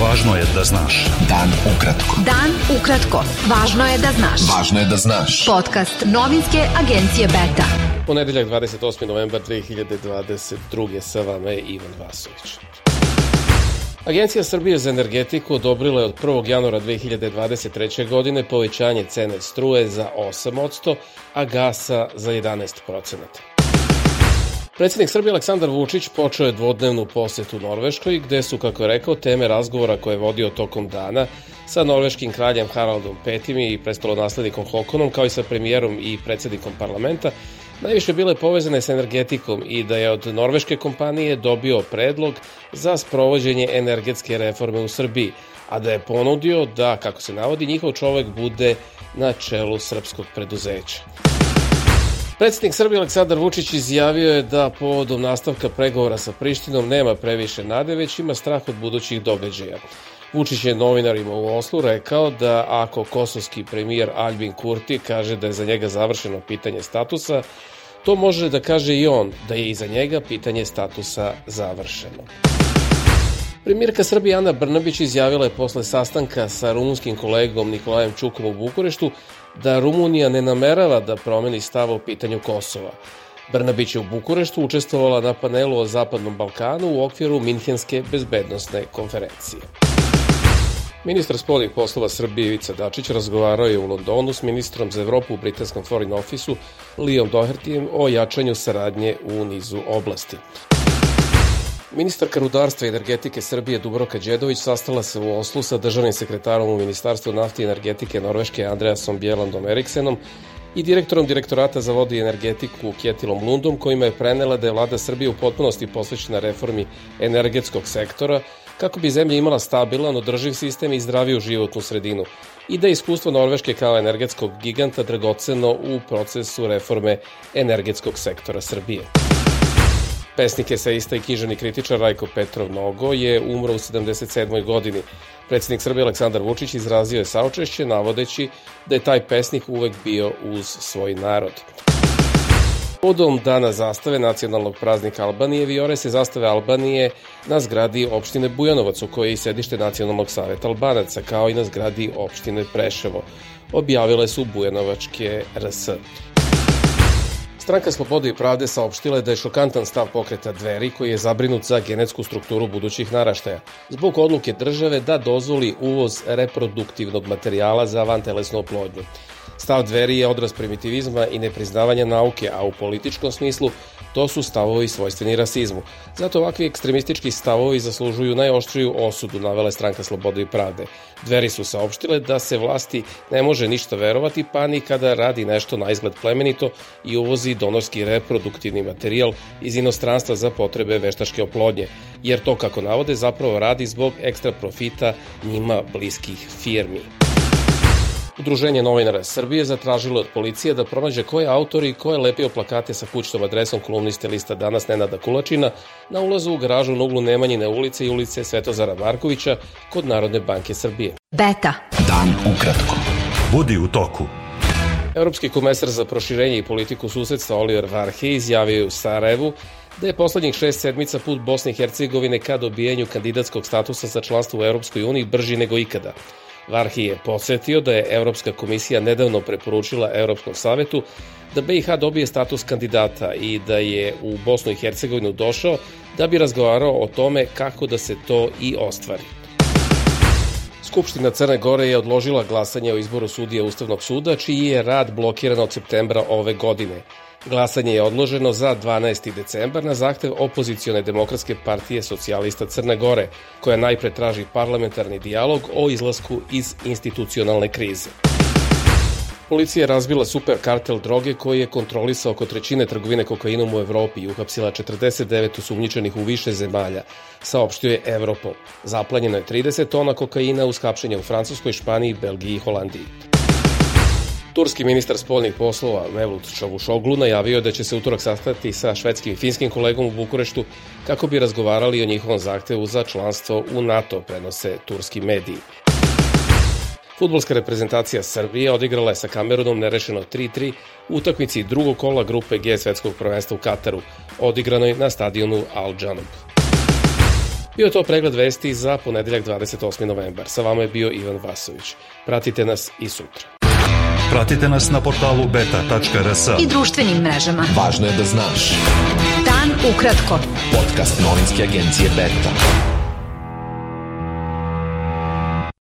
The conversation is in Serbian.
Važno je da znaš. Dan ukratko. Dan ukratko. Važno je da znaš. Važno je da znaš. Podcast novinske agencije Beta. Ponedeljak 28. novembar 2022. Sa vama je Ivan Vasović. Agencija Srbije za energetiku odobrila je od 1. januara 2023. godine povećanje cene struje za 8%, a gasa za 11%. Predsednik Srbije Aleksandar Vučić počeo je dvodnevnu posetu Norveškoj, gde su, kako je rekao, teme razgovora koje je vodio tokom dana sa norveškim kraljem Haraldom V i prestolonaslednikom Hokonom, kao i sa premijerom i predsednikom parlamenta, najviše bile povezane sa energetikom i da je od norveške kompanije dobio predlog za sprovođenje energetske reforme u Srbiji, a da je ponudio da, kako se navodi, njihov čovek bude na čelu srpskog preduzeća. Predsednik Srbije Aleksandar Vučić izjavio je da povodom nastavka pregovora sa Prištinom nema previše nade, već ima strah od budućih događaja. Vučić je novinarima u Oslu rekao da ako kosovski premijer Albin Kurti kaže da je za njega završeno pitanje statusa, to može da kaže i on da je i za njega pitanje statusa završeno. Premijerka Srbije Ana Brnabić izjavila je posle sastanka sa rumunskim kolegom Nikolajem Čukom u Bukureštu da Rumunija ne namerava da promeni stav o pitanju Kosova. Brnabić je u Bukureštu učestvovala na panelu o Zapadnom Balkanu u okviru Minhenske bezbednostne konferencije. Ministar spoljnih poslova Srbije Ivica Dačić razgovarao je u Londonu s ministrom za Evropu u britanskom Foreign Office-u Lijom Dohertijem o jačanju saradnje u nizu oblasti. Ministarka rudarstva i energetike Srbije Dubroka Đedović sastala se u Oslu sa državnim sekretarom u Ministarstvu nafte i energetike Norveške Andreasom Bjelandom Eriksenom i direktorom direktorata za vodu i energetiku Kjetilom Lundom, kojima je prenela da je vlada Srbije u potpunosti posvećena reformi energetskog sektora kako bi zemlja imala stabilan, održiv sistem i zdraviju životnu sredinu i da je iskustvo Norveške kao energetskog giganta dragoceno u procesu reforme energetskog sektora Srbije. Pesnik, eseista i knjižani kritičar Rajko Petrov Nogo je umro u 77. godini. Predsednik Srbije Aleksandar Vučić izrazio je saučešće navodeći da je taj pesnik uvek bio uz svoj narod. Podom dana zastave nacionalnog praznika Albanije viore se zastave Albanije na zgradi opštine Bujanovac u kojoj je i sedište Nacionalnog saveta Albanaca kao i na zgradi opštine Preševo. Objavile su Bujanovačke RS. Stranka Slobode i pravde saopštila je da je šokantan stav pokreta dveri koji je zabrinut za genetsku strukturu budućih naraštaja, zbog odluke države da dozvoli uvoz reproduktivnog materijala za vantelesnu oplodnju. Stav dveri je odraz primitivizma i nepriznavanja nauke, a u političkom smislu to su stavovi svojstveni rasizmu. Zato ovakvi ekstremistički stavovi zaslužuju najoštriju osudu, navele stranka Slobode i pravde. Dveri su saopštile da se vlasti ne može ništa verovati, pa ni kada radi nešto na izgled plemenito i uvozi donorski reproduktivni materijal iz inostranstva za potrebe veštačke oplodnje, jer to, kako navode, zapravo radi zbog ekstra profita njima bliskih firmi. Udruženje novinara Srbije zatražilo od policije da pronađe ko je autor i ko je lepio plakate sa kućnom adresom kolumniste lista Danas Nenada Kulačina na ulazu u garažu na uglu Nemanjine ulice i ulice Svetozara Markovića kod Narodne banke Srbije. Beta. Dan ukratko. Budi u toku. Evropski komesar za proširenje i politiku susedstva Oliver Varhe izjavio u Sarajevu da je poslednjih šest sedmica put Bosne i Hercegovine ka dobijenju kandidatskog statusa za članstvo u Europskoj uniji brži nego ikada. Varhi je podsjetio da je Evropska komisija nedavno preporučila Evropskom savetu da BiH dobije status kandidata i da je u Bosnu i Hercegovinu došao da bi razgovarao o tome kako da se to i ostvari. Skupština Crne Gore je odložila glasanje o izboru sudija Ustavnog suda, čiji je rad blokiran od septembra ove godine. Glasanje je odloženo za 12. decembar na zahtev opozicione demokratske partije socijalista Crne Gore, koja najpre traži parlamentarni dijalog o izlasku iz institucionalne krize. Policija je razbila super kartel droge koji je kontrolisao oko trećine trgovine kokainom u Evropi i uhapsila 49 osumnjičenih u više zemalja, saopštio je Evropol. Zaplanjeno je 30 tona kokaina uz hapšenje u Francuskoj, Španiji, Belgiji i Holandiji. Turski ministar spoljnih poslova Mevlut Čavušoglu najavio da će se utorak sastati sa švedskim i finskim kolegom u Bukureštu kako bi razgovarali o njihovom zahtevu za članstvo u NATO, prenose turski mediji. Futbolska reprezentacija Srbije odigrala je sa Kamerunom nerešeno 3-3 u utakmici drugog kola grupe G svetskog prvenstva u Kataru, odigranoj na stadionu Al Janub. Bio je to pregled vesti za ponedeljak 28. novembar. Sa vama je bio Ivan Vasović. Pratite nas i sutra. Pratite nas na portalu beta.rs. I društvenim mrežama. Važno je da znaš. Dan ukratko. Podcast novinske agencije Beta.